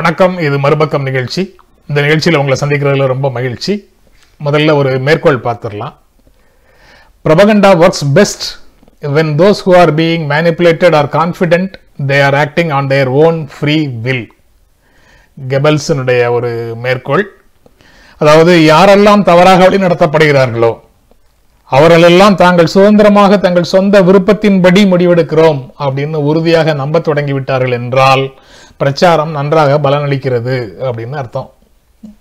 வணக்கம் இது மறுபக்கம் நிகழ்ச்சி. இந்த நிகழ்ச்சியில் உங்களை சந்திக்கிறதுல ரொம்ப மகிழ்ச்சி. முதல்ல ஒரு மேற்கோள் பார்த்துடலாம். Propaganda works best when those who are being manipulated are confident they are acting on their own free will கெபல்ஸனுடைய ஒரு மேற்கோள். அதாவது யாரெல்லாம் தவறாக வழி நடத்தப்படுகிறார்களோ அவர்களெல்லாம் தாங்கள் சுதந்திரமாக தங்கள் சொந்த விருப்பத்தின்படி முடிவெடுக்கிறோம் அப்படின்னு உறுதியாக நம்ப தொடங்கிவிட்டார்கள் என்றால் பிரச்சாரம் நன்றாக பலனளிக்கிறது அப்படின்னு அர்த்தம்.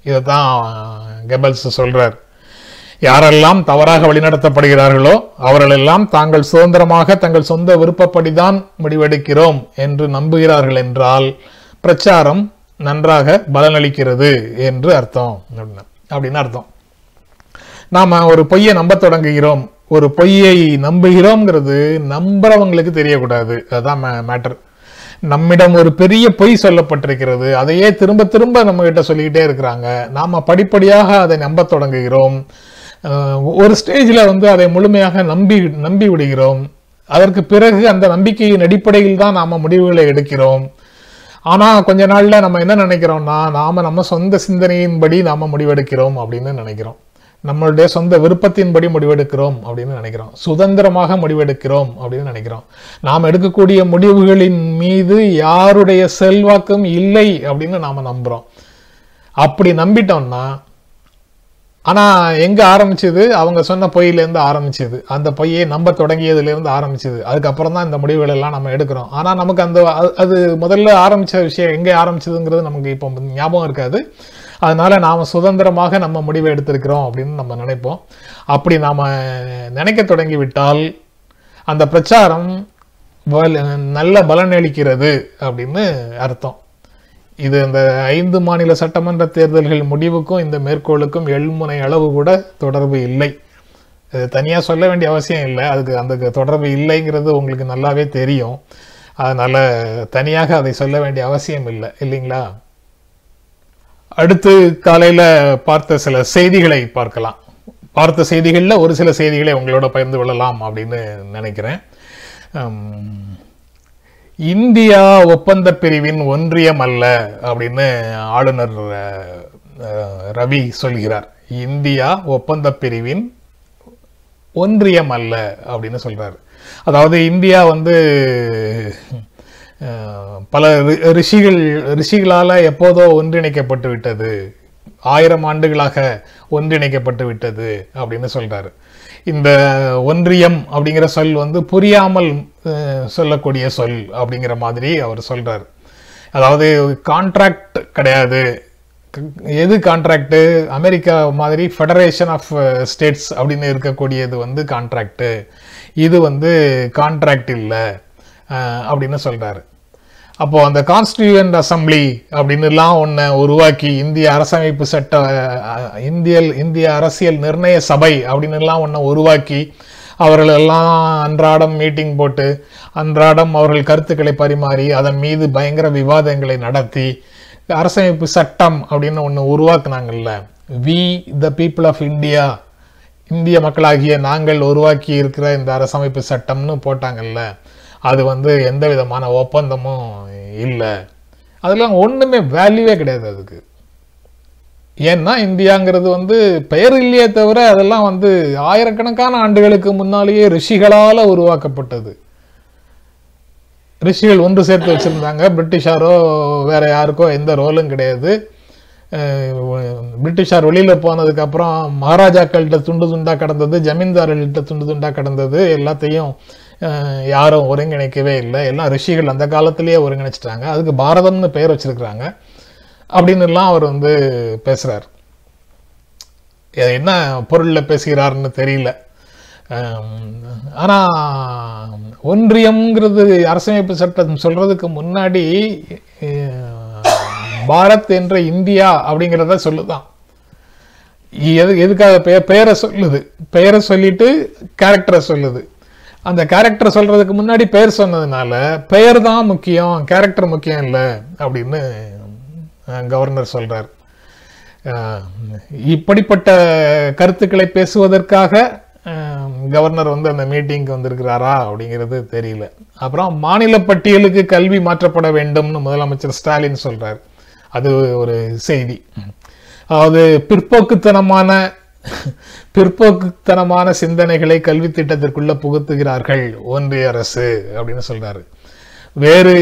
இதை தான் கெபல்ஸ் சொல்கிறார் யாரெல்லாம் தவறாக வழிநடத்தப்படுகிறார்களோ அவர்களெல்லாம் தாங்கள் சுதந்திரமாக தங்கள் சொந்த விருப்பப்படிதான் முடிவெடுக்கிறோம் என்று நம்புகிறார்கள் என்றால் பிரச்சாரம் நன்றாக பலனளிக்கிறது என்று அர்த்தம். அப்படின்னு- அர்த்தம். நாம் ஒரு பொய்யை நம்ப தொடங்குகிறோம். ஒரு பொய்யை நம்புகிறோம்ங்கிறது நம்புறவங்களுக்கு தெரியக்கூடாது. அதுதான் மேட்டர் நம்மிடம் ஒரு பெரிய பொய் சொல்லப்பட்டிருக்கிறது. அதையே திரும்ப திரும்ப நம்ம கிட்ட சொல்லிக்கிட்டே இருக்கிறாங்க. நாம படிப்படியாக அதை நம்ப தொடங்குகிறோம். ஒரு ஸ்டேஜில் வந்து அதை முழுமையாக நம்பி நம்பி விடுகிறோம். அதற்கு பிறகு அந்த நம்பிக்கையின் அடிப்படையில் தான் நாம முடிவுகளை எடுக்கிறோம். ஆனால் கொஞ்ச நாளில் நம்ம என்ன நினைக்கிறோம்னா நாம நம்ம சொந்த சிந்தனையின்படி நாம முடிவெடுக்கிறோம் அப்படின்னு நினைக்கிறோம். நம்மளுடைய சொந்த விருப்பத்தின்படி முடிவெடுக்கிறோம் அப்படின்னு நினைக்கிறோம். சுதந்திரமாக முடிவெடுக்கிறோம் அப்படின்னு நினைக்கிறோம். நாம் எடுக்கக்கூடிய முடிவுகளின் மீது யாருடைய செல்வாக்கும் இல்லை அப்படின்னு நாம நம்புறோம். அப்படி நம்பிட்டோம்னா ஆனா எங்கே ஆரம்பிச்சது? அவங்க சொன்ன பொய்யிலேருந்து ஆரம்பிச்சது. அந்த பொய்யை நம்ப தொடங்கியதுலேருந்து ஆரம்பிச்சது. அதுக்கப்புறம் தான் இந்த முடிவுகள் எல்லாம் நம்ம எடுக்கிறோம். ஆனால் நமக்கு அந்த அது- முதல்ல ஆரம்பிச்ச விஷயம் எங்கே ஆரம்பிச்சதுங்கிறது நமக்கு இப்போ ஞாபகம் இருக்காது. அதனால் நாம் சுதந்திரமாக நம்ம முடிவை எடுத்திருக்கிறோம் அப்படின்னு நம்ம நினைப்போம். அப்படி நாம் நினைக்க தொடங்கி விட்டால் அந்த பிரச்சாரம் நல்ல பலனளிக்கிறது அப்படின்னு அர்த்தம். இது இந்த ஐந்து மாநில சட்டமன்ற தேர்தல்கள் முடிவுக்கும் இந்த மேற்கோளுக்கும் எள்முனை அளவு கூட தொடர்பு இல்லை. இது தனியாக சொல்ல வேண்டிய அவசியம் இல்லை. அதுக்கு அந்த தொடர்பு இல்லைங்கிறது உங்களுக்கு நல்லாவே தெரியும். அதனால் தனியாக அதை சொல்ல வேண்டிய அவசியம் இல்லை. இல்லைங்களா? அடுத்து காலையில பார்த்த சில செய்திகளை பார்க்கலாம். பார்த்த செய்திகளில் ஒரு சில செய்திகளை உங்களோட பகிர்ந்து கொள்ளலாம் அப்படின்னு நினைக்கிறேன். இந்தியா ஒப்பந்த பிரிவின் ஒன்றியம் அல்ல அப்படின்னு ஆளுநர் ரவி சொல்கிறார். இந்தியா ஒப்பந்த பிரிவின் ஒன்றியம் அல்ல அப்படின்னு சொல்றாரு. அதாவது இந்தியா வந்து பல ரி- ரிஷிகள் ரிஷிகளால் எப்போதோ ஒன்றிணைக்கப்பட்டு விட்டது ஆயிரம் ஆண்டுகளாக ஒன்றிணைக்கப்பட்டு விட்டது அப்படின்னு சொல்கிறாரு இந்த ஒன்றியம் அப்படிங்கிற சொல் வந்து புரியாமல் சொல்லக்கூடிய சொல் அப்படிங்கிற மாதிரி அவர் சொல்கிறார் அதாவது கான்ட்ராக்ட் கிடையாது. எது கான்ட்ராக்டு அமெரிக்கா மாதிரி ஃபெடரேஷன் ஆஃப் ஸ்டேட்ஸ் அப்படின்னு இருக்கக்கூடியது வந்து கான்ட்ராக்டு இது வந்து கான்ட்ராக்ட் இல்லை அப்படின்னு சொல்கிறாரு அப்போ அந்த கான்ஸ்டியூவன்ட் அசம்பிளி அப்படின்னுலாம் ஒன்றை உருவாக்கி இந்திய அரசமைப்பு சட்ட இந்தியல் இந்திய இந்திய அரசியல் நிர்ணய சபை அப்படின்னுலாம் ஒன்றை உருவாக்கி அவர்கள் எல்லாம் அன்றாடம் மீட்டிங் போட்டு அன்றாடம் அவர்கள் கருத்துக்களை பரிமாறி அதன் மீது பயங்கர விவாதங்களை நடத்தி அரசமைப்பு சட்டம் அப்படின்னு ஒன்று உருவாக்குனாங்கல்ல. We the people of India இந்திய மக்களாகிய நாங்கள் உருவாக்கி இருக்கிற இந்த அரசமைப்பு சட்டம்னு போட்டாங்கல்ல. அது வந்து எந்த விதமான ஒப்பந்தமும் இல்லை. அதெல்லாம் ஒண்ணுமே வேல்யூவே கிடையாது அதுக்கு. ஏன்னா இந்தியாங்கிறது வந்து பெயர் இல்லையே தவிர அதெல்லாம் வந்து ஆயிரக்கணக்கான ஆண்டுகளுக்கு முன்னாலேயே ரிஷிகளால் உருவாக்கப்பட்டது. ரிஷிகள் ஒன்று சேர்த்து வச்சிருந்தாங்க. பிரிட்டிஷாரோ வேற யாருக்கோ எந்த ரோலும் கிடையாது. பிரிட்டிஷார் வெளியில போனதுக்கப்புறம் மகாராஜாக்கள்கிட்ட துண்டு துண்டாக கடந்தது ஜமீன்தார்கள்கிட்ட துண்டு துண்டாக கடந்தது எல்லாத்தையும் யாரும் ஒருங்கிணைக்கவே இல்லை. எல்லாம் ரிஷிகள் அந்த காலத்திலேயே ஒருங்கிணைச்சிட்டாங்க. அதுக்கு பாரதம்னு பெயர் வச்சிருக்கிறாங்க. அப்படின்னுலாம் அவர் வந்து பேசுகிறார் என்ன பொருளில் பேசுகிறாருன்னு தெரியல. ஆனால் ஒன்றியம்ங்கிறது அரசமைப்பு சட்டம் சொல்கிறதுக்கு முன்னாடி பாரத் என்ற இந்தியா அப்படிங்கிறத சொல்லுதான். எது எதுக்காக பெயர் பெயரை சொல்லுது? பெயரை சொல்லிட்டு கேரக்டரை சொல்லுது. அந்த கேரக்டர் சொல்றதுக்கு முன்னாடி பெயர் சொன்னதுனால பெயர் தான் முக்கியம் கேரக்டர் முக்கியம் இல்லை அப்படின்னு கவர்னர் சொல்றார். இப்படிப்பட்ட கருத்துக்களை பேசுவதற்காக கவர்னர் வந்து அந்த மீட்டிங்க்கு வந்திருக்கிறாரா அப்படிங்கிறது தெரியல. அப்புறம் மாநில பட்டியலுக்கு கல்வி மாற்றப்பட வேண்டும்னு முதலமைச்சர் ஸ்டாலின் சொல்றார். அது ஒரு செய்தி. அதாவது பிற்போக்குத்தனமான பிற்போக்குத்தனமான சிந்தனைகளை கல்வி திட்டத்திற்குள்ளே புகுத்துகிறார்கள் ஒன்றிய அரசு அப்படின்னு சொல்றாரு. வேறு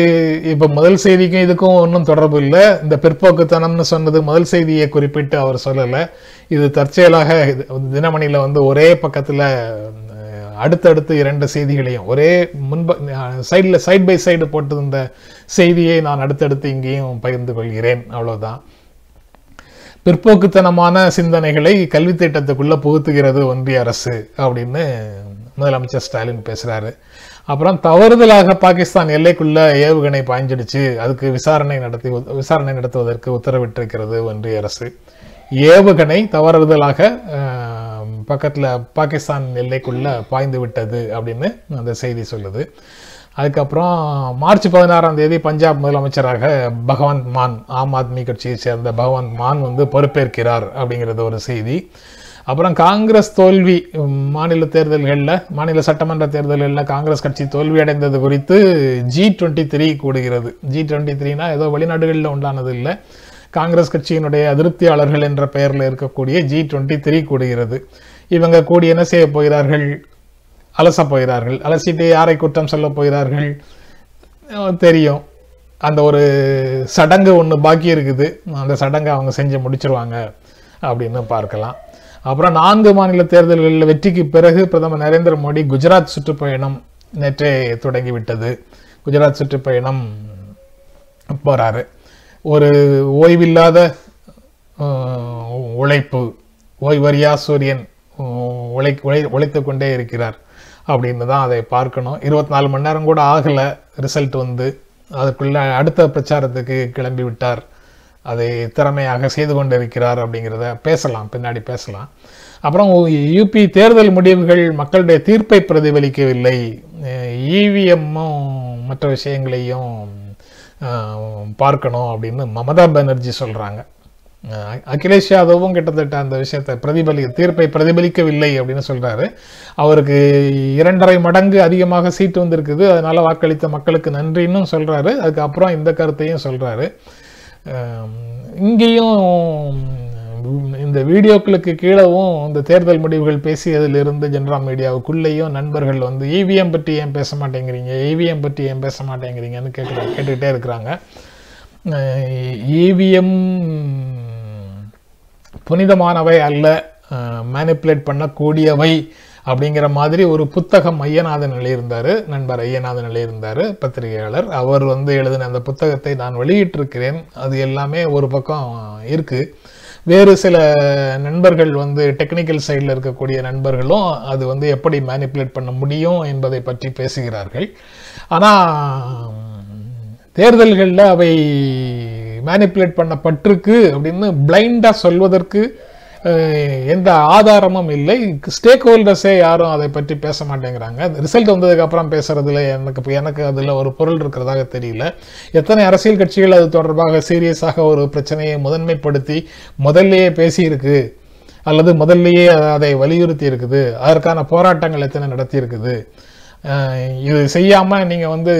இப்போ முதல் செய்திக்கும் இதுக்கும் ஒன்றும் தொடர்பு இல்லை. இந்த பிற்போக்குத்தனம்னு சொன்னது முதல் செய்தியை குறிப்பிட்டு அவர் சொல்லலை. இது தற்செயலாக இது தினமணியில வந்து ஒரே பக்கத்தில் அடுத்தடுத்து இரண்டு செய்திகளையும் ஒரே முன்ப சைடில் சைட் பை சைடு போட்டிருந்த செய்தியை நான் அடுத்தடுத்து இங்கேயும் பகிர்ந்து கொள்கிறேன். அவ்வளோதான் பிற்போக்குத்தனமான சிந்தனைகளை கல்வி திட்டத்துக்குள்ளே புகுத்துகிறது ஒன்றிய அரசு அப்படின்னு முதலமைச்சர் ஸ்டாலின் பேசுகிறாரு அப்புறம் தவறுதலாக பாகிஸ்தான் எல்லைக்குள்ள ஏவுகணை பாய்ஞ்சிடுச்சு. அதுக்கு விசாரணை நடத்தி விசாரணை நடத்துவதற்கு உத்தரவிட்டிருக்கிறது ஒன்றிய அரசு. ஏவுகணை தவறுதலாக பக்கத்தில் பாகிஸ்தான் எல்லைக்குள்ள பாய்ந்து விட்டது அப்படின்னு அந்த செய்தி சொல்லுது. அதுக்கப்புறம் மார்ச் பதினாறாம் தேதி பஞ்சாப் முதலமைச்சராக பகவந்த் மான் ஆம் ஆத்மி கட்சியை சேர்ந்த பகவந்த் மான் வந்து பொறுப்பேற்கிறார் அப்படிங்கிறது ஒரு செய்தி. அப்புறம் காங்கிரஸ் தோல்வி மாநில தேர்தல்களில் மாநில சட்டமன்ற தேர்தல்களில் காங்கிரஸ் கட்சி தோல்வி அடைந்தது குறித்து ஜி டுவெண்ட்டி த்ரீ கூடுகிறது ஜி டுவெண்ட்டி த்ரீனா ஏதோ வெளிநாடுகளில் உண்டானது இல்லை. காங்கிரஸ் கட்சியினுடைய அதிருப்தியாளர்கள் என்ற பெயரில் இருக்கக்கூடிய ஜி டுவெண்ட்டி த்ரீ கூடுகிறது இவங்க கூடி என்ன செய்ய போகிறார்கள்? அலச போகிறார்கள் அலசிட்டு யாரை குற்றம் சொல்ல போகிறார்கள்? தெரியும். அந்த ஒரு சடங்கு ஒன்று பாக்கி இருக்குது. அந்த சடங்கை அவங்க செஞ்சு முடிச்சிருவாங்க அப்படின்னு பார்க்கலாம். அப்புறம் நான்கு மாநில தேர்தல்களில் வெற்றிக்கு பிறகு பிரதமர் நரேந்திர மோடி குஜராத் சுற்றுப்பயணம் நேற்றே தொடங்கிவிட்டது. குஜராத் சுற்றுப்பயணம் போகிறாரு ஒரு ஓய்வில்லாத உழைப்பு ஓய்வறியா சூரியன் உழை உழை உழைத்து கொண்டே இருக்கிறார். அப்படின்னு தான் அதை பார்க்கணும். இருபத்தி நாலு மணி நேரம் கூட ஆகலை. ரிசல்ட் வந்து அதுக்குள்ள அடுத்த பிரச்சாரத்துக்கு கிளம்பி விட்டார். அதை திறமையாக செய்து கொண்டிருக்கிறார் அப்படிங்கிறத பேசலாம். பின்னாடி பேசலாம். அப்புறம் யூபி தேர்தல் முடிவுகள் மக்களுடைய தீர்ப்பை பிரதிபலிக்கவில்லை. இவிஎம்மும் மற்ற விஷயங்களையும் பார்க்கணும் அப்படின்னு மமதா பானர்ஜி சொல்கிறாங்க அகிலேஷ் யாதவும் கிட்டத்தட்ட அந்த விஷயத்தை பிரதிபலி தீர்ப்பை பிரதிபலிக்கவில்லை அப்படின்னு சொல்றாரு அவருக்கு இரண்டரை மடங்கு அதிகமாக சீட்டு வந்திருக்குது அதனால வாக்களித்த மக்களுக்கு நன்றின்னு சொல்றாரு அதுக்கப்புறம் இந்த கருத்தையும் சொல்றாரு இங்கேயும் இந்த வீடியோக்களுக்கு கீழவும் இந்த தேர்தல் முடிவுகள் பேசியதிலிருந்து ஜென்ரா மீடியாவுக்குள்ளேயும் நண்பர்கள் வந்து இவிஎம் பற்றி ஏன் பேச மாட்டேங்கிறீங்க இவிஎம் பற்றி ஏன் பேச மாட்டேங்கிறீங்கன்னு கேட்குற கேட்டுக்கிட்டே இருக்கிறாங்க இவிஎம் புனிதமானவை அல்ல மேனிப்புலேட் பண்ணக்கூடியவை அப்படிங்கிற மாதிரி ஒரு புத்தகம் ஐயநாதன் எழுதியிருந்தார் நண்பர் ஐயநாதன் எழுதியிருந்தார் பத்திரிகையாளர். அவர் வந்து எழுதின அந்த புத்தகத்தை நான் வெளியிட்டிருக்கிறேன். அது எல்லாமே ஒரு பக்கம் இருக்குது வேறு சில நண்பர்கள் வந்து டெக்னிக்கல் சைடில் இருக்கக்கூடிய நண்பர்களும் அது வந்து எப்படி மேனிப்புலேட் பண்ண முடியும் என்பதை பற்றி பேசுகிறார்கள். ஆனால் தேர்தல்களில் அவை மேனிப்புலேட் பண்ணப்பட்டிருக்கு அப்படின்னு பிளைண்டாக சொல்வதற்கு எந்த ஆதாரமும் இல்லை. ஸ்டேக் ஹோல்டர்ஸே யாரும் அதை பற்றி பேச மாட்டேங்கிறாங்க. ரிசல்ட் வந்ததுக்கப்புறம் பேசுகிறதுல எனக்கு எனக்கு அதில் ஒரு பொருள் இருக்கிறதாக தெரியல. எத்தனை அரசியல் கட்சிகள் அது தொடர்பாக சீரியஸாக ஒரு பிரச்சனையை முதன்மைப்படுத்தி முதல்லையே பேசியிருக்கு அல்லது முதல்லையே அதை வலியுறுத்தி இருக்குது அதற்கான போராட்டங்கள் எத்தனை நடத்தி இருக்குது இது செய்யாமல் நீங்கள் வந்து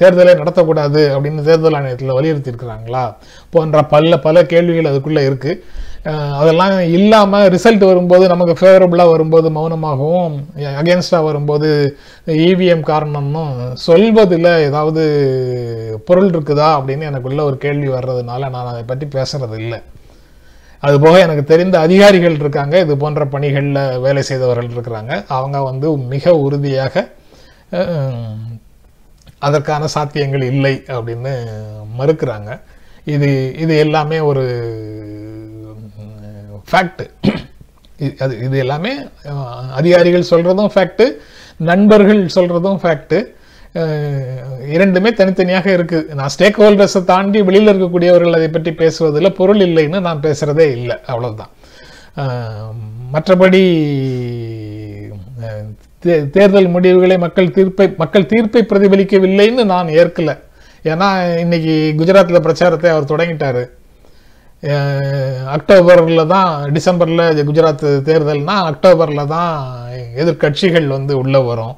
தேர்தலை நடத்தக்கூடாது அப்படின்னு தேர்தல் ஆணையத்தில் வலியுறுத்தி இருக்கிறாங்களா போன்ற பல பல கேள்விகள் அதுக்குள்ளே இருக்குது அதெல்லாம் இல்லாமல் ரிசல்ட் வரும்போது நமக்கு ஃபேவரபுளாக வரும்போது மௌனமாகவும் அகேன்ஸ்டாக வரும்போது இவிஎம் காரணம்னும் சொல்வதில் ஏதாவது பொருள் இருக்குதா அப்படின்னு எனக்குள்ள ஒரு கேள்வி வர்றதுனால நான் அதை பற்றி பேசுகிறது இல்லை அதுபோக எனக்கு தெரிந்த அதிகாரிகள் இருக்காங்க. இது போன்ற பணிகளில் வேலை செய்தவர்கள் இருக்கிறாங்க. அவங்க வந்து மிக உறுதியாக அதற்கான சாத்தியங்கள் இல்லை அப்படின்னு மறுக்கிறாங்க. இது இது எல்லாமே ஒரு ஃபேக்ட் அது இது எல்லாமே அதிகாரிகள் சொல்கிறதும் ஃபேக்ட்டு நண்பர்கள் சொல்கிறதும் ஃபேக்ட்டு இரண்டுமே தனித்தனியாக இருக்குது நான் ஸ்டேக் ஹோல்டர்ஸை தாண்டி வெளியில் இருக்கக்கூடியவர்கள் அதை பற்றி பேசுவதில் பொருள் இல்லைன்னு நான் பேசுகிறதே இல்லை. அவ்வளோதான் மற்றபடி தே- தேர்தல் முடிவுகளை மக்கள் தீர்ப்பை மக்கள் தீர்ப்பை பிரதிபலிக்கவில்லைன்னு நான் ஏற்கலை. ஏன்னா இன்னைக்கு குஜராத்தில் பிரச்சாரத்தை அவர் தொடங்கிட்டார். அக்டோபரில் தான் டிசம்பரில் குஜராத் தேர்தல்னால் அக்டோபரில் தான் எதிர்க்கட்சிகள் வந்து உள்ளே வரும்.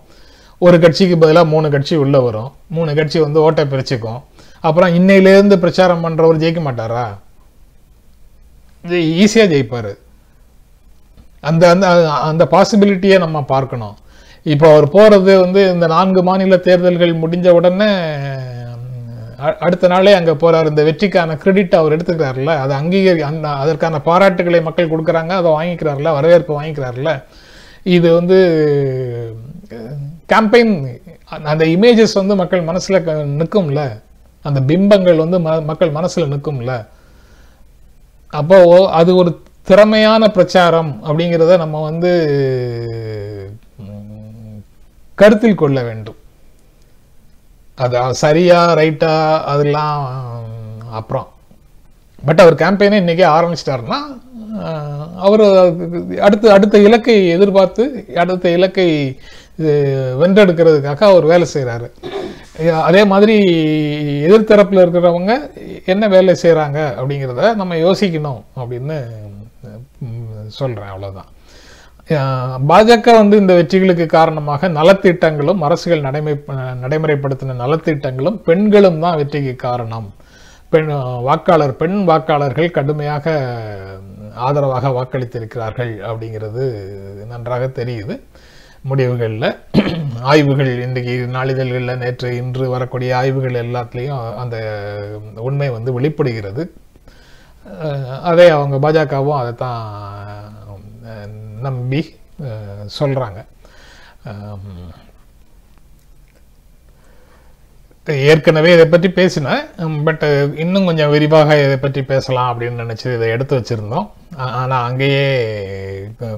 ஒரு கட்சிக்கு பதிலாக மூணு கட்சி உள்ளே வரும். மூணு கட்சி வந்து ஓட்டை பிரிச்சுக்கும். அப்புறம் இன்னையிலேருந்து பிரச்சாரம் பண்ணுறவர் ஜெயிக்க மாட்டாரா? ஈஸியாக ஜெயிப்பார். அந்த அந்த அந்த பாசிபிலிட்டியை நம்ம பார்க்கணும். இப்போ அவர் போகிறது வந்து இந்த நான்கு மாநில தேர்தல்கள் முடிஞ்ச உடனே அடுத்த நாளே அங்கே போகிறார் இந்த வெற்றிக்கான கிரெடிட் அவர் எடுத்துக்கிறார்ல அதை அங்கீகரி அந்த அதற்கான பாராட்டுகளை மக்கள் கொடுக்குறாங்க அதை வாங்கிக்கிறார்ல வரவேற்பு வாங்கிக்கிறார்ல இது வந்து கேம்பெயின் அந்த இமேஜஸ் வந்து மக்கள் மனசுல நிற்கும்ல. அந்த பிம்பங்கள் வந்து ம- மக்கள் மனசுல நிக்கும்ல அப்போ அது ஒரு திறமையான பிரச்சாரம் அப்படிங்கிறத நம்ம வந்து கருத்தில் கொள்ள வேண்டும். அது சரியா ரைட்டா அதெல்லாம் அப்புறம். பட் அவர் கேம்பெயினை இன்னைக்கே ஆரம்பிச்சிட்டாருன்னா அவர் அடுத்த அடுத்த இலக்கை எதிர்பார்த்து அடுத்த இலக்கை இது வென்றெடுக்கிறதுக்காக அவர் வேலை செய்கிறாரு அதே மாதிரி எதிர்த்தரப்பில் இருக்கிறவங்க என்ன வேலை செய்கிறாங்க அப்படிங்கிறத நம்ம யோசிக்கணும் அப்படின்னு சொல்கிறேன் அவ்வளோதான் பாஜக வந்து இந்த வெற்றிகளுக்கு காரணமாக நலத்திட்டங்களும் அரசுகள் நடைமை நடைமுறைப்படுத்தின நலத்திட்டங்களும் பெண்களும் தான் வெற்றிக்கு காரணம். பெண் வாக்காளர் பெண் வாக்காளர்கள் கடுமையாக ஆதரவாக வாக்களித்திருக்கிறார்கள் அப்படிங்கிறது நன்றாக தெரியுது. முடிவுகளில் ஆய்வுகள் இன்றைக்கு நாளிதழ்களில் நேற்று இன்று வரக்கூடிய ஆய்வுகள் எல்லாத்துலேயும் அந்த உண்மை வந்து வெளிப்படுகிறது. அதே அவங்க பாஜகவும் அதை தான் நம்பி சொல்கிறாங்க ஏற்கனவே இதை பற்றி பேசினேன் பட் இன்னும் கொஞ்சம் விரிவாக இதை பற்றி பேசலாம் அப்படின்னு நினச்சி இதை எடுத்து வச்சிருந்தோம். ஆனால் அங்கேயே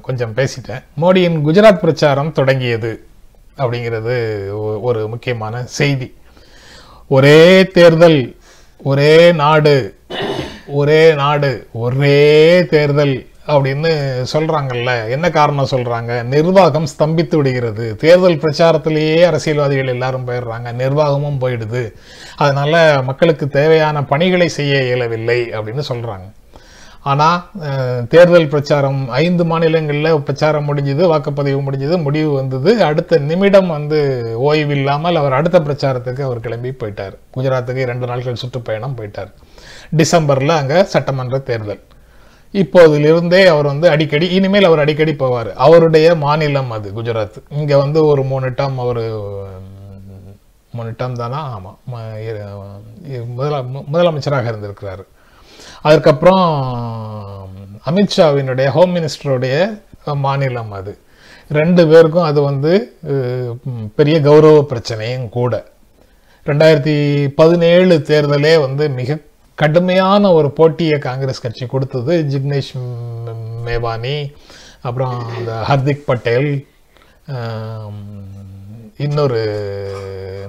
கொஞ்சம் பேசிட்டேன். மோடியின் குஜராத் பிரச்சாரம் தொடங்கியது அப்படிங்கிறது ஒ- ஒரு முக்கியமான செய்தி. ஒரே தேர்தல் ஒரே நாடு ஒரே நாடு ஒரே தேர்தல் அப்படின்னு சொல்கிறாங்கல்ல என்ன காரணம் சொல்கிறாங்க நிர்வாகம் ஸ்தம்பித்து விடுகிறது. தேர்தல் பிரச்சாரத்திலேயே அரசியல்வாதிகள் எல்லாரும் போயிடுறாங்க. நிர்வாகமும் போயிடுது. அதனால் மக்களுக்கு தேவையான பணிகளை செய்ய இயலவில்லை அப்படின்னு சொல்கிறாங்க ஆனால் தேர்தல் பிரச்சாரம் ஐந்து மாநிலங்களில் பிரச்சாரம் முடிஞ்சது வாக்குப்பதிவு முடிஞ்சது முடிவு வந்தது. அடுத்த நிமிடம் வந்து ஓய்வு இல்லாமல் அவர் அடுத்த பிரச்சாரத்துக்கு அவர் கிளம்பி போயிட்டார். குஜராத்துக்கு இரண்டு நாட்கள் சுற்றுப்பயணம் போயிட்டார். டிசம்பரில் அங்கே சட்டமன்ற தேர்தல். இப்போதிலிருந்தே அவர் வந்து அடிக்கடி இனிமேல் அவர் அடிக்கடி போவார். அவருடைய மாநிலம் அது குஜராத். இங்கே வந்து ஒரு மூணு டம் அவர் மூணு டம் தானா? ஆமாம் முதல முதலமைச்சராக இருந்திருக்கிறாரு. அதுக்கப்புறம் அமித்ஷாவினுடைய ஹோம் மினிஸ்டருடைய மாநிலம் அது. ரெண்டு பேருக்கும் அது வந்து பெரிய கௌரவ பிரச்சனையும் கூட. ரெண்டாயிரத்தி பதினேழு தேர்தலே வந்து மிக கடுமையான ஒரு போட்டியை காங்கிரஸ் கட்சி கொடுத்தது. ஜிக்னேஷ் மேவானி அப்புறம் இந்த ஹர்திக் பட்டேல் இன்னொரு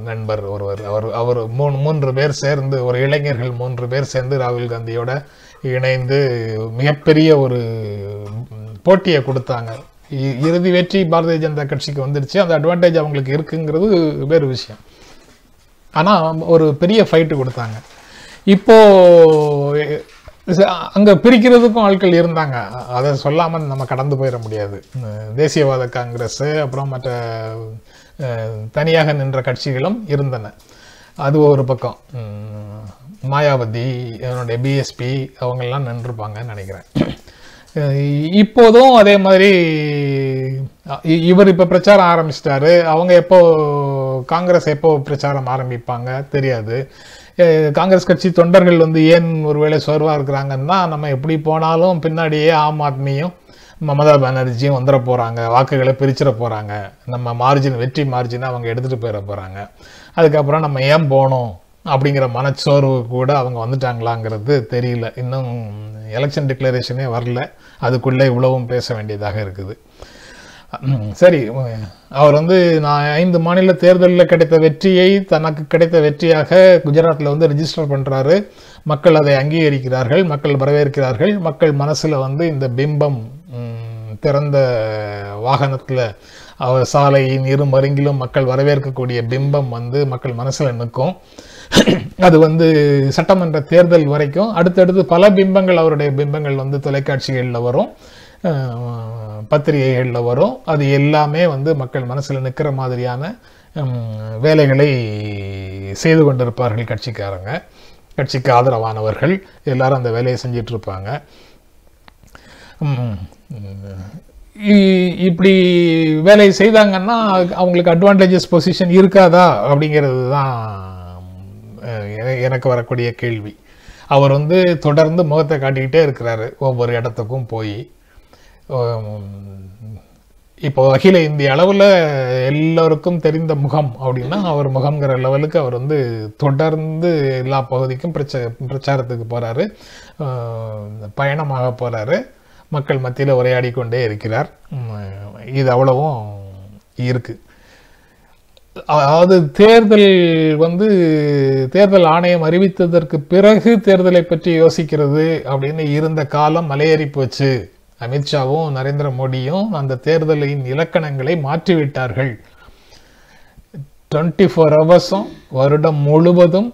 நண்பர் ஒருவர் அவர் அவர் மூணு மூன்று பேர் சேர்ந்து ஒரு இளைஞர்கள் மூன்று பேர் சேர்ந்து ராகுல் காந்தியோட இணைந்து மிகப்பெரிய ஒரு போட்டியை கொடுத்தாங்க. இ- இறுதி வெற்றி பாரதிய ஜனதா கட்சிக்கு வந்துடுச்சு அந்த அட்வான்டேஜ் அவங்களுக்கு இருக்குங்கிறது வேறு விஷயம். ஆனால் ஒரு பெரிய ஃபைட்டு கொடுத்தாங்க. இப்போ அங்கே பிரிக்கிறதுக்கும் ஆட்கள் இருந்தாங்க. அதை சொல்லாமல் நம்ம கடந்து போயிட முடியாது. தேசியவாத காங்கிரஸ் அப்புறம் மற்ற தனியாக நின்ற கட்சிகளும் இருந்தன. அது ஒரு பக்கம். மாயாவதி என்னுடைய பிஎஸ்பி அவங்கெல்லாம் நின்றுப்பாங்கன்னு நினைக்கிறேன். இப்போதும் அதே மாதிரி இவர் இப்போ பிரச்சாரம் ஆரம்பிச்சிட்டாரு. அவங்க எப்போ காங்கிரஸ் எப்போ பிரச்சாரம் ஆரம்பிப்பாங்க தெரியாது. காங்கிரஸ் கட்சி தொண்டர்கள் வந்து ஏன் ஒருவேளை சோர்வாக இருக்கிறாங்கன்னா நம்ம எப்படி போனாலும் பின்னாடியே ஆம் ஆத்மியும் மமதா பானர்ஜியும் வந்துட போகிறாங்க வாக்குகளை பிரிச்சிட போகிறாங்க நம்ம மார்ஜின் வெற்றி மார்ஜினை அவங்க எடுத்துகிட்டு போயிட போகிறாங்க அதுக்கப்புறம் நம்ம ஏன் போனோம் அப்படிங்கிற மனச்சோர்வு கூட அவங்க வந்துட்டாங்களாங்கிறது தெரியல. இன்னும் எலெக்ஷன் டிக்ளரேஷனே வரல. அதுக்குள்ளே இவ்வளவும் பேச வேண்டியதாக இருக்குது. சரி அவர் வந்து நான் ஐந்து மாநில தேர்தலில் கிடைத்த வெற்றியை தனக்கு கிடைத்த வெற்றியாக குஜராத்தில் வந்து ரிஜிஸ்டர் பண்ணுறாரு மக்கள் அதை அங்கீகரிக்கிறார்கள் மக்கள் வரவேற்கிறார்கள். மக்கள் மனசில் வந்து இந்த பிம்பம் திறந்த வாகனத்தில் அவர் சாலையின் இரு மருங்கிலும் மக்கள் வரவேற்கக்கூடிய பிம்பம் வந்து மக்கள் மனசில் நிற்கும். அது வந்து சட்டமன்ற தேர்தல் வரைக்கும் அடுத்தடுத்து பல பிம்பங்கள் அவருடைய பிம்பங்கள் வந்து தொலைக்காட்சிகளில் வரும். பத்திரிகைகளில் வரும். அது எல்லாமே வந்து மக்கள் மனசில் நிற்கிற மாதிரியான வேலைகளை செய்து கொண்டிருப்பார்கள் கட்சிக்காரங்க. கட்சிக்கு ஆதரவானவர்கள். எல்லாரும் அந்த வேலையை செஞ்சிட்ருப்பாங்க. இ- இப்படி வேலை செய்தாங்கன்னா அவங்களுக்கு அட்வான்டேஜஸ் பொசிஷன் இருக்காதா? அப்படிங்கிறது தான் எனக்கு வரக்கூடிய கேள்வி. அவர் வந்து தொடர்ந்து முகத்தை காட்டிக்கிட்டே இருக்கிறாரு. ஒவ்வொரு இடத்துக்கும் போய். இப்போ அகில இந்திய அளவில் எல்லோருக்கும் தெரிந்த முகம் அப்படின்னா அவர் முகம்ங்கிற லெவலுக்கு அவர் வந்து தொடர்ந்து எல்லா பகுதிக்கும் பிரச்ச பிரச்சாரத்துக்கு போகிறாரு பயணமாக போகிறாரு மக்கள் மத்தியில் உரையாடி கொண்டே இருக்கிறார் இது அவ்வளவும் இருக்குது அதாவது தேர்தல் வந்து தேர்தல் ஆணையம் அறிவித்ததற்கு பிறகு தேர்தலை பற்றி யோசிக்கிறது அப்படின்னு இருந்த காலம் மலையேறி போச்சு அமித்ஷாவும் நரேந்திர மோடியும் அந்த தேர்தலின் இலக்கணங்களை மாற்றிவிட்டார்கள். டுவெண்ட்டி ஃபோர் ஹவர்ஸும் வருடம் முழுவதும்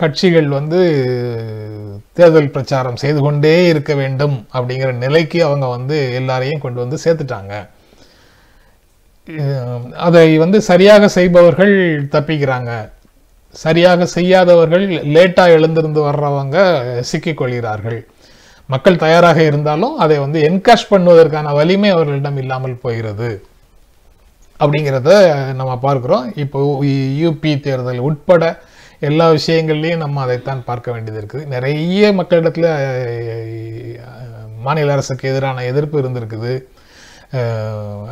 கட்சிகள் வந்து தேர்தல் பிரச்சாரம் செய்து கொண்டே இருக்க வேண்டும் அப்படிங்கிற நிலைக்கு அவங்க வந்து எல்லாரையும் கொண்டு வந்து சேர்த்துட்டாங்க. அதை வந்து சரியாக செய்பவர்கள் தப்பிக்கிறாங்க. சரியாக செய்யாதவர்கள் லேட்டாக எழுந்திருந்து வர்றவங்க சிக்கிக்கொள்கிறார்கள் மக்கள் தயாராக இருந்தாலும் அதை வந்து என்கேஷ் பண்ணுவதற்கான வலிமை அவர்களிடம் இல்லாமல் போகிறது. அப்படிங்கிறத நம்ம பார்க்குறோம். இப்போ யூபி தேர்தல் உட்பட எல்லா விஷயங்கள்லையும் நம்ம அதைத்தான் பார்க்க வேண்டியது இருக்குது. நிறைய மக்களிடத்தில் மாநில அரசுக்கு எதிரான எதிர்ப்பு இருந்திருக்குது.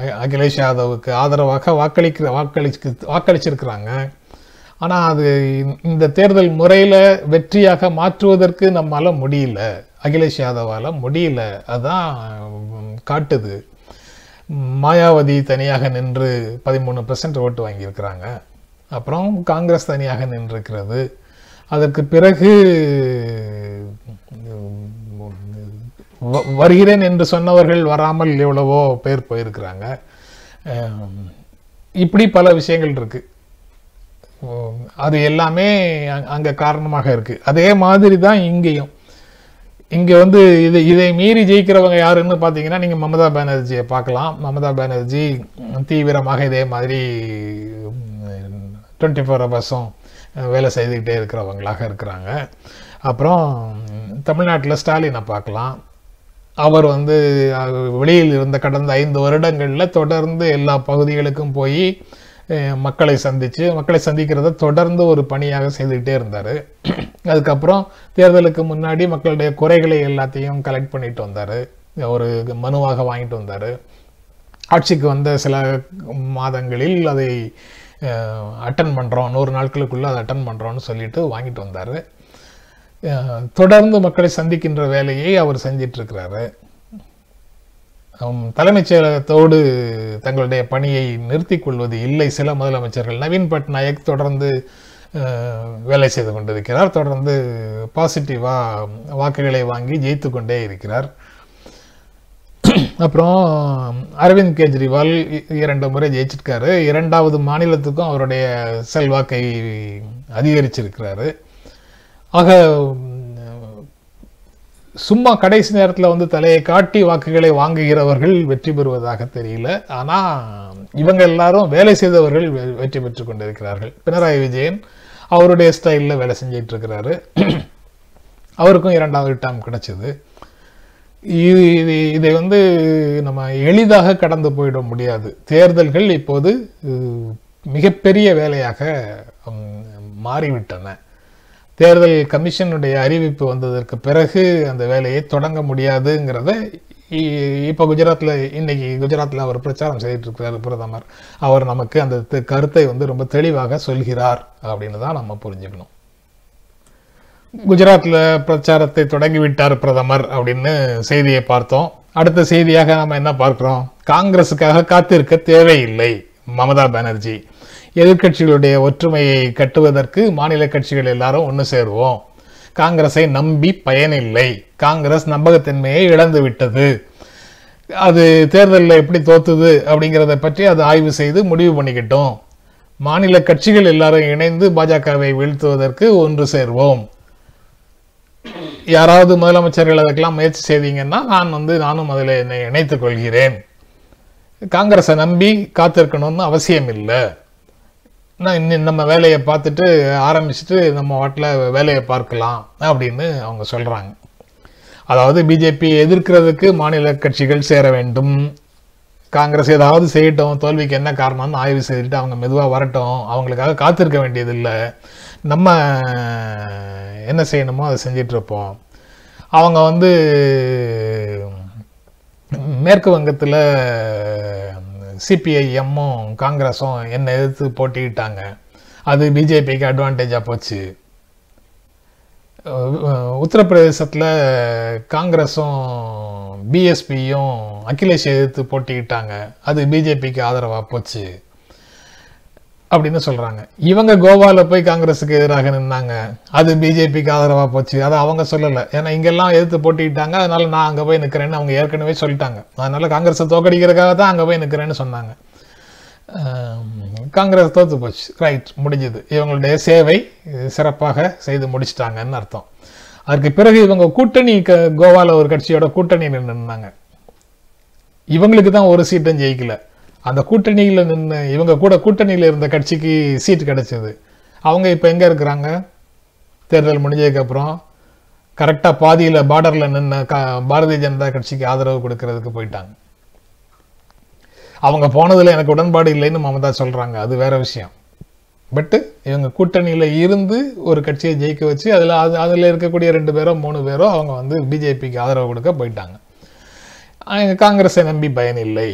அகிலேஷ் யாதவுக்கு ஆதரவாக வாக்களிக்கிற வாக்களிச்சு வாக்களிச்சிருக்கிறாங்க. ஆனால் அது இந்த- தேர்தல் முறையில் வெற்றியாக மாற்றுவதற்கு நம்மளால் முடியல. அகிலேஷ் யாதவால் முடியல. அதான் காட்டுது. மாயாவதி தனியாக நின்று பதிமூணு பர்சன்ட் ஓட்டு வாங்கியிருக்கிறாங்க. அப்புறம் காங்கிரஸ் தனியாக நின்றிருக்கிறது. அதற்கு பிறகு வ- வருகிறேன் என்று சொன்னவர்கள் வராமல் எவ்வளவோ பேர் போயிருக்கிறாங்க. இப்படி பல விஷயங்கள் இருக்கு. அது எல்லாமே அங்கே காரணமாக இருக்கு. அதே மாதிரி தான் இங்கேயும். இங்கே வந்து இது இதை மீறி ஜெயிக்கிறவங்க யாருன்னு பார்த்தீங்கன்னா நீங்கள் மமதா பானர்ஜியை பார்க்கலாம். மமதா பானர்ஜி தீவிரமாக இதே மாதிரி டுவெண்ட்டி ஃபோர் ஹவர்ஸும் வேலை செய்துக்கிட்டே இருக்கிறவங்களாக இருக்கிறாங்க. அப்புறம் தமிழ்நாட்டில் ஸ்டாலினை பார்க்கலாம். அவர் வந்து வெளியில் இருந்த கடந்த ஐந்து வருடங்களில் தொடர்ந்து எல்லா பகுதிகளுக்கும் போய் மக்களை சந்தித்து மக்களை சந்திக்கிறத தொடர்ந்து ஒரு பணியாக செய்துக்கிட்டே இருந்தார். அதுக்கப்புறம் தேர்தலுக்கு முன்னாடி மக்களுடைய குறைகளை எல்லாத்தையும் கலெக்ட் பண்ணிட்டு வந்தார். ஒரு மனுவாக வாங்கிட்டு வந்தார். ஆட்சிக்கு வந்த சில மாதங்களில் அதை அட்டன் பண்ணுறோம் நூறு நாட்களுக்குள்ளே அதை அட்டன் பண்ணுறோம்னு சொல்லிட்டு வாங்கிட்டு வந்தார். தொடர்ந்து மக்களை சந்திக்கின்ற வேலையை அவர் செஞ்சிட்ருக்கிறாரு தலைமைச் செயலகத்தோடு தங்களுடைய பணியை நிறுத்திக் கொள்வது இல்லை. சில முதலமைச்சர்கள் நவீன் பட்நாயக் தொடர்ந்து வேலை செய்து கொண்டிருக்கிறார். தொடர்ந்து பாசிட்டிவாக வாக்குகளை வாங்கி ஜெயித்து கொண்டே இருக்கிறார். அப்புறம் அரவிந்த் கெஜ்ரிவால் இ- இரண்டு முறை ஜெயிச்சிருக்காரு. இரண்டாவது மாநிலத்துக்கும் அவருடைய செல்வாக்கை அதிகரிச்சிருக்கிறாரு. ஆக சும்மா கடைசி நேரத்தில் வந்து தலையை காட்டி வாக்குகளை வாங்குகிறவர்கள் வெற்றி பெறுவதாக தெரியல. ஆனால் இவங்க எல்லாரும் வேலை செய்தவர்கள் வெ- வெற்றி பெற்று கொண்டிருக்கிறார்கள். பினராயி விஜயன் அவருடைய ஸ்டைலில் வேலை செஞ்சிட்டு இருக்கிறாரு. அவருக்கும் இரண்டாவது டேம் கிடைச்சிது. இது இது இதை வந்து நம்ம எளிதாக கடந்து போயிட முடியாது. தேர்தல்கள் இப்போது மிகப்பெரிய வேலையாக மாறிவிட்டன. தேர்தல் கமிஷனுடைய அறிவிப்பு வந்ததற்கு பிறகு அந்த வேலையை தொடங்க முடியாதுங்கிறத இ- குஜராத்தில் குஜராத்ல இன்னைக்கு குஜராத்தில் அவர் பிரச்சாரம் செய்துட்டு இருக்கிறார் பிரதமர். அவர் நமக்கு அந்த கருத்தை வந்து ரொம்ப தெளிவாக சொல்கிறார் அப்படின்னு தான் நம்ம புரிஞ்சுக்கணும். குஜராத்தில் பிரச்சாரத்தை தொடங்கிவிட்டார் பிரதமர் அப்படின்னு செய்தியை பார்த்தோம். அடுத்த செய்தியாக நம்ம என்ன பார்க்குறோம்? காங்கிரஸுக்காக காத்திருக்க தேவையில்லை. மமதா பானர்ஜி. எதிர்க்கட்சிகளுடைய ஒற்றுமையை கட்டுவதற்கு மாநில கட்சிகள் எல்லாரும் ஒன்று சேருவோம். காங்கிரஸை நம்பி பயனில்லை. காங்கிரஸ் நம்பகத்தன்மையை இழந்து விட்டது. அது தேர்தலில் எப்படி தோத்துது அப்படிங்கிறத பற்றி அது ஆய்வு செய்து முடிவு பண்ணிக்கிட்டோம். மாநில கட்சிகள் எல்லாரும் இணைந்து பாஜகவை வீழ்த்துவதற்கு ஒன்று சேர்வோம். யாராவது முதலமைச்சர்கள் அதுக்கெல்லாம் முயற்சி செய்தீங்கன்னா நான் வந்து நானும் அதில் என்னை இணைத்துக் கொள்கிறேன். காங்கிரஸை நம்பி காத்திருக்கணும்னு அவசியம் இல்லை இன்னும் நம்ம வேலையை பார்த்துட்டு ஆரம்பிச்சுட்டு நம்ம வாட்டில் வேலையை பார்க்கலாம் அப்படின்னு அவங்க சொல்கிறாங்க அதாவது பிஜேபி எதிர்க்கிறதுக்கு மாநில கட்சிகள் சேர வேண்டும். காங்கிரஸ் ஏதாவது செய்யட்டும் தோல்விக்கு என்ன காரணம்னு ஆய்வு செய்துட்டு அவங்க மெதுவாக வரட்டும். அவங்களுக்காக காத்திருக்க வேண்டியதில்லை. நம்ம என்ன செய்யணுமோ அதை செஞ்சிட்ருப்போம். அவங்க வந்து மேற்கு வங்கத்தில் சிபிஐஎம்மும் காங்கிரஸும் என்னை எதிர்த்து போட்டிக்கிட்டாங்க அது பிஜேபிக்கு அட்வான்டேஜாக போச்சு. உத்தரப்பிரதேசத்தில் காங்கிரஸும் பிஎஸ்பியும் அகிலேஷ் எதிர்த்து போட்டிக்கிட்டாங்க அது பிஜேபிக்கு ஆதரவாக போச்சு. அப்படின்னு சொல்கிறாங்க இவங்க கோவாவில் போய் காங்கிரஸுக்கு எதிராக நின்னாங்க. அது பிஜேபிக்கு ஆதரவாக போச்சு. அதை அவங்க சொல்லலை. ஏன்னா இங்கெல்லாம் எதிர்த்து போட்டிக்கிட்டாங்க அதனால நான் அங்கே போய் நிற்கிறேன்னு அவங்க ஏற்கனவே சொல்லிட்டாங்க. அதனால் காங்கிரஸை தோக்கடிக்கிறதுக்காக தான் அங்கே போய் நிற்கிறேன்னு சொன்னாங்க. காங்கிரஸ் தோற்று போச்சு. ரைட் முடிஞ்சது. இவங்களுடைய சேவை சிறப்பாக செய்து முடிச்சிட்டாங்கன்னு அர்த்தம். அதுக்கு பிறகு இவங்க கூட்டணி க கோவாவில் ஒரு கட்சியோட கூட்டணி நின்றுனாங்க இவங்களுக்கு தான் ஒரு சீட்டும் ஜெயிக்கலை. அந்த கூட்டணியில் நின்று இவங்க கூட கூட்டணியில் இருந்த கட்சிக்கு சீட் கிடச்சிது. அவங்க இப்போ எங்கே இருக்கிறாங்க? தேர்தல் முடிஞ்சதுக்கப்புறம் கரெக்டாக பாதியில் பார்டரில் நின்று க பாரதிய ஜனதா கட்சிக்கு ஆதரவு கொடுக்கறதுக்கு போயிட்டாங்க. அவங்க போனதில் எனக்கு உடன்பாடு இல்லைன்னு மமதா சொல்கிறாங்க அது வேற விஷயம். பட்டு இவங்க கூட்டணியில் இருந்து ஒரு கட்சியை ஜெயிக்க வச்சு அதில் அது அதில் இருக்கக்கூடிய ரெண்டு பேரோ மூணு பேரோ அவங்க வந்து பிஜேபிக்கு ஆதரவு கொடுக்க போயிட்டாங்க. காங்கிரஸை நம்பி பயன் இல்லை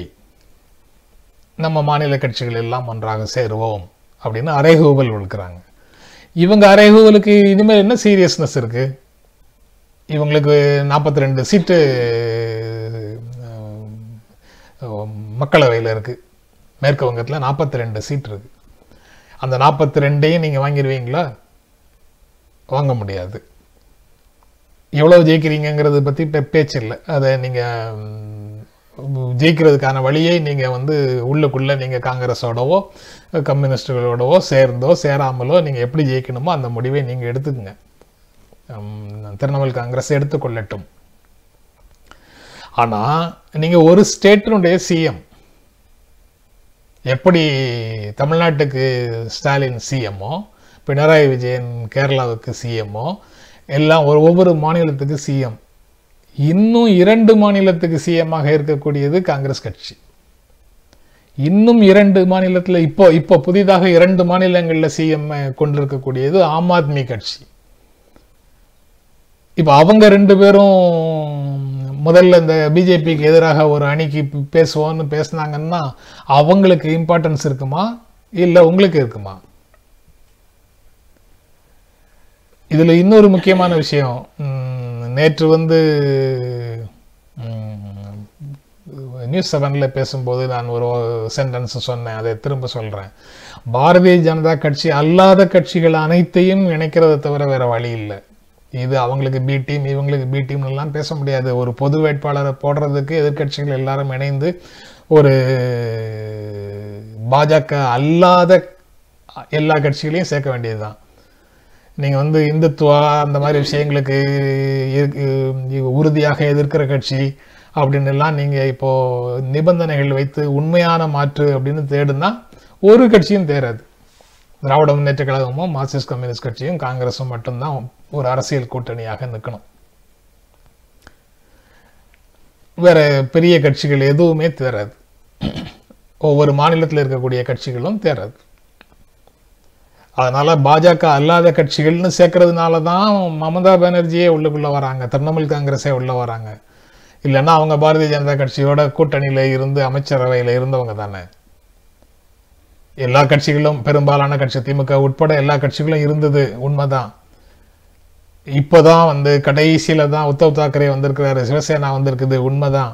நம்ம மாநில கட்சிகள் எல்லாம் ஒன்றாக சேருவோம் அப்படின்னு அரைகூவல் விழுக்கிறாங்க. இவங்க அரைகூவலுக்கு இனிமேல் என்ன சீரியஸ்னஸ் இருக்குது இவங்களுக்கு நாற்பத்தி ரெண்டு சீட்டு மக்களவையில் இருக்குது மேற்கு வங்கத்தில் நாற்பத்தி ரெண்டு சீட் இருக்குது அந்த நாற்பத்தி ரெண்டையும் நீங்கள் வாங்கிடுவீங்களா வாங்க முடியாது. எவ்வளோ ஜெயிக்கிறீங்கிறத பற்றி பேச்சு இல்லை. அதை நீங்கள் ஜெயிக்கிறதுக்கான வழியை நீங்கள் வந்து உள்ளுக்குள்ளே நீங்கள் காங்கிரஸோடவோ கம்யூனிஸ்டுகளோடவோ சேர்ந்தோ சேராமலோ நீங்கள் எப்படி ஜெயிக்கணுமோ அந்த முடிவை நீங்கள் எடுத்துக்கங்க. திரிணாமுல் காங்கிரஸ் எடுத்துக்கொள்ளட்டும். ஆனால் நீங்கள் ஒரு ஸ்டேட்டினுடைய சிஎம் எப்படி தமிழ்நாட்டுக்கு ஸ்டாலின் சிஎம்மோ பினராயி விஜயன் கேரளாவுக்கு சிஎம்மோ எல்லாம் ஒரு ஒவ்வொரு மாநிலத்துக்கு சிஎம் இன்னும் இரண்டு மாநிலத்துக்கு சிஎம்மாக இருக்கக்கூடியது காங்கிரஸ் கட்சி. இன்னும் இரண்டு மாநிலத்தில் இப்போ இப்போ புதிதாக இரண்டு மாநிலங்களில் சிஎம் கொண்டிருக்கக்கூடியது ஆம் ஆத்மி கட்சி. இப்போ அவங்க ரெண்டு பேரும் முதல்ல இந்த பிஜேபிக்கு எதிராக ஒரு அணிக்கு பேசுவோம்னு பேசினாங்கன்னா அவங்களுக்கு இம்பார்ட்டன்ஸ் இருக்குமா? இல்லை உங்களுக்கு இருக்குமா? இதில் இன்னொரு முக்கியமான விஷயம் நேற்று வந்து நியூஸ் செவனில் பேசும்போது நான் ஒரு சென்டென்ஸ் சொன்னேன் அதை திரும்ப சொல்கிறேன் பாரதிய ஜனதா கட்சி அல்லாத கட்சிகள் அனைத்தையும் இணைக்கிறத தவிர வேறு வழி இல்லை. இது அவங்களுக்கு பி டீம் இவங்களுக்கு பி டீம்லாம் பேச முடியாது. ஒரு பொது வேட்பாளரை போடுறதுக்கு எதிர்கட்சிகள் எல்லாரும் இணைந்து ஒரு பாஜக அல்லாத எல்லா கட்சிகளையும் சேர்க்க வேண்டியதுதான். நீங்கள் வந்து இந்துத்துவா அந்த மாதிரி விஷயங்களுக்கு உறுதியாக எதிர்க்கிற கட்சி அப்படின்னு எல்லாம் நீங்க இப்போ நிபந்தனைகள் வைத்து உண்மையான மாற்று அப்படின்னு தேடுனா ஒரு கட்சியும் தேராது திராவிட முன்னேற்ற கழகமும் மார்க்சிஸ்ட் கம்யூனிஸ்ட் கட்சியும் காங்கிரஸும் மட்டும்தான் ஒரு அரசியல் கூட்டணியாக நிற்கணும். வேற பெரிய கட்சிகள் எதுவுமே தேராது ஒவ்வொரு மாநிலத்தில் இருக்கக்கூடிய கட்சிகளும் தேராது அதனால் பாஜக அல்லாத கட்சிகள்னு சேர்க்கறதுனால தான் மமதா பானர்ஜியே உள்ளுக்குள்ளே வராங்க திரிணாமுல் காங்கிரஸே உள்ளே வராங்க. இல்லைன்னா அவங்க பாரதிய ஜனதா கட்சியோட கூட்டணியில் இருந்து அமைச்சரவையில் இருந்தவங்க தானே. எல்லா கட்சிகளும் பெரும்பாலான கட்சி திமுக உட்பட எல்லா கட்சிகளும் இருந்தது உண்மைதான். இப்போதான் வந்து கடைசியில் தான் உத்தவ் தாக்கரே வந்திருக்கிறாரு சிவசேனா வந்திருக்குது உண்மைதான்.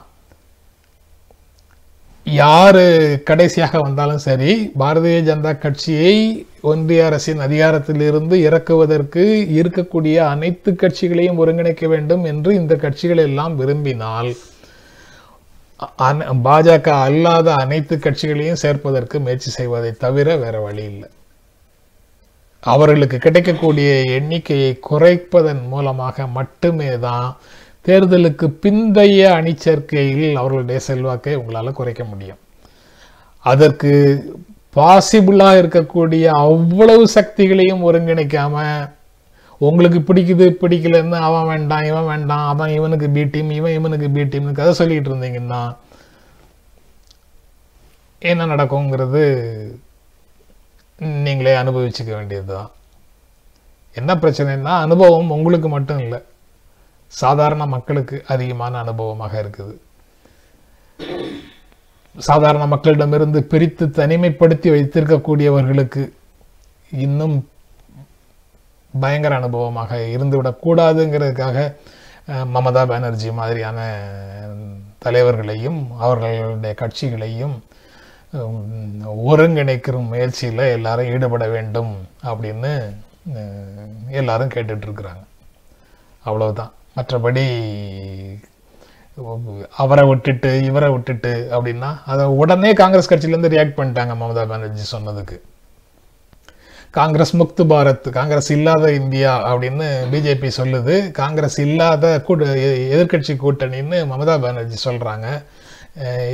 யார் கடைசியாக வந்தாலும் சரி பாரதிய ஜனதா கட்சியை ஒன்றிய அரசின் அதிகாரத்திலிருந்து இறக்குவதற்கு இருக்கக்கூடிய அனைத்து கட்சிகளையும் ஒருங்கிணைக்க வேண்டும் என்று இந்த கட்சிகள் எல்லாம் விரும்பினால் பாஜக அல்லாத அனைத்து கட்சிகளையும் சேர்ப்பதற்கு முயற்சி செய்வதை தவிர வேற வழி இல்லை. அவர்களுக்கு கிடைக்கக்கூடிய எண்ணிக்கையை குறைப்பதன் மூலமாக மட்டுமே தான் தேர்தலுக்கு பிந்தைய அணிச்சேர்க்கையில் அவர்களுடைய செல்வாக்கை உங்களால் குறைக்க முடியும். அதற்கு பாசிபிளாக இருக்கக்கூடிய அவ்வளவு சக்திகளையும் ஒருங்கிணைக்காம உங்களுக்கு பிடிக்குது பிடிக்கலன்னு அவன் வேண்டாம் இவன் வேண்டாம் அவன் இவனுக்கு பி டீம் இவன் இவனுக்கு பி டீம்னு கதை சொல்லிட்டு இருந்தீங்கன்னா என்ன நடக்குங்கிறது நீங்களே அனுபவிச்சுக்க வேண்டியதுதான். என்ன பிரச்சனைன்னா அனுபவம் உங்களுக்கு மட்டும் இல்லை சாதாரண மக்களுக்கு அதிகமான அனுபவமாக இருக்குது. சாதாரண மக்களிடமிருந்து பிரித்து தனிமைப்படுத்தி வைத்திருக்கக்கூடியவர்களுக்கு இன்னும் பயங்கர அனுபவமாக இருந்துவிடக்கூடாதுங்கிறதுக்காக மமதா பானர்ஜி மாதிரியான தலைவர்களையும் அவர்களுடைய கட்சிகளையும் ஒருங்கிணைக்கிற முயற்சியில் எல்லாரும் ஈடுபட வேண்டும் அப்படின்னு எல்லாரும் கேட்டுட்ருக்குறாங்க அவ்வளவுதான். மற்றபடி அவரை விட்டுட்டு இவரை விட்டுட்டு அப்படின்னா அதை உடனே காங்கிரஸ் கட்சியிலேருந்து ரியாக்ட் பண்ணிட்டாங்க மமதா பானர்ஜி சொன்னதுக்கு. காங்கிரஸ் முக்து பாரத் காங்கிரஸ் இல்லாத இந்தியா அப்படின்னு பிஜேபி சொல்லுது. காங்கிரஸ் இல்லாத கூட்ட எ- எதிர்க்கட்சி கூட்டணின்னு மமதா பானர்ஜி சொல்கிறாங்க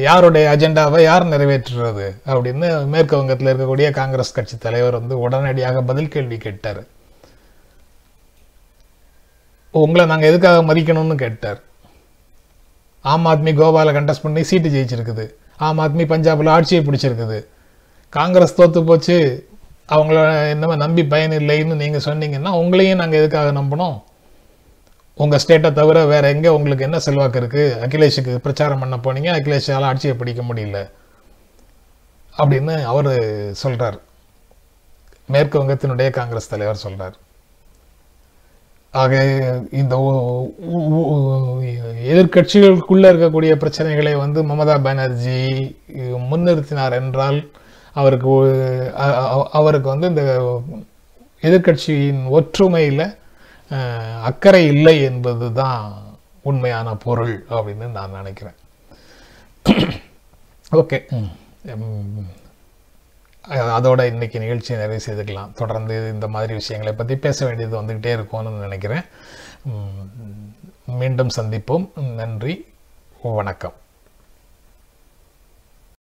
யாருடைய அஜெண்டாவை யார் நிறைவேற்றுறது அப்படின்னு மேற்கு வங்கத்தில் இருக்கக்கூடிய காங்கிரஸ் கட்சி தலைவர் வந்து உடனடியாக பதில் கேள்வி கேட்டார். உங்களை நாங்கள் எதுக்காக மதிக்கணும்னு கேட்டார்? ஆம் ஆத்மி கோவாவில் கண்டஸ்ட் பண்ணி சீட்டு ஜெயிச்சிருக்குது. ஆம் ஆத்மி பஞ்சாபில் ஆட்சியை பிடிச்சிருக்குது. காங்கிரஸ் தோத்து போச்சு. அவங்கள என்னமோ நம்பி பயன் இல்லைன்னு நீங்கள் சொன்னீங்கன்னா உங்களையும் நாங்கள் எதுக்காக நம்பணும்? உங்கள் ஸ்டேட்டை தவிர வேறு எங்கே உங்களுக்கு என்ன செல்வாக்கு இருக்குது அகிலேஷுக்கு பிரச்சாரம் பண்ண போனீங்க அகிலேஷால் ஆட்சியை பிடிக்க முடியல. அப்படின்னு அவர் சொல்கிறார் மேற்கு வங்கத்தினுடைய காங்கிரஸ் தலைவர் சொல்கிறார் ஆக இந்த எதிர்க்கட்சிகளுக்குள்ள இருக்கக்கூடிய பிரச்சனைகளை வந்து மமதா பானர்ஜி முன்னிறுத்தினார் என்றால் அவருக்கு அவருக்கு வந்து இந்த எதிர்க்கட்சியின் ஒற்றுமையில அக்கறை இல்லை என்பது தான் உண்மையான பொருள் அப்படின்னு நான் நினைக்கிறேன். ஓகே அதோட இன்னைக்கு நிகழ்ச்சியை நிறைவு செய்துக்கலாம். தொடர்ந்து இந்த மாதிரி விஷயங்களை பற்றி பேச வேண்டியது வந்துக்கிட்டே இருக்கும்னு நினைக்கிறேன். மீண்டும் சந்திப்போம். நன்றி. வணக்கம்.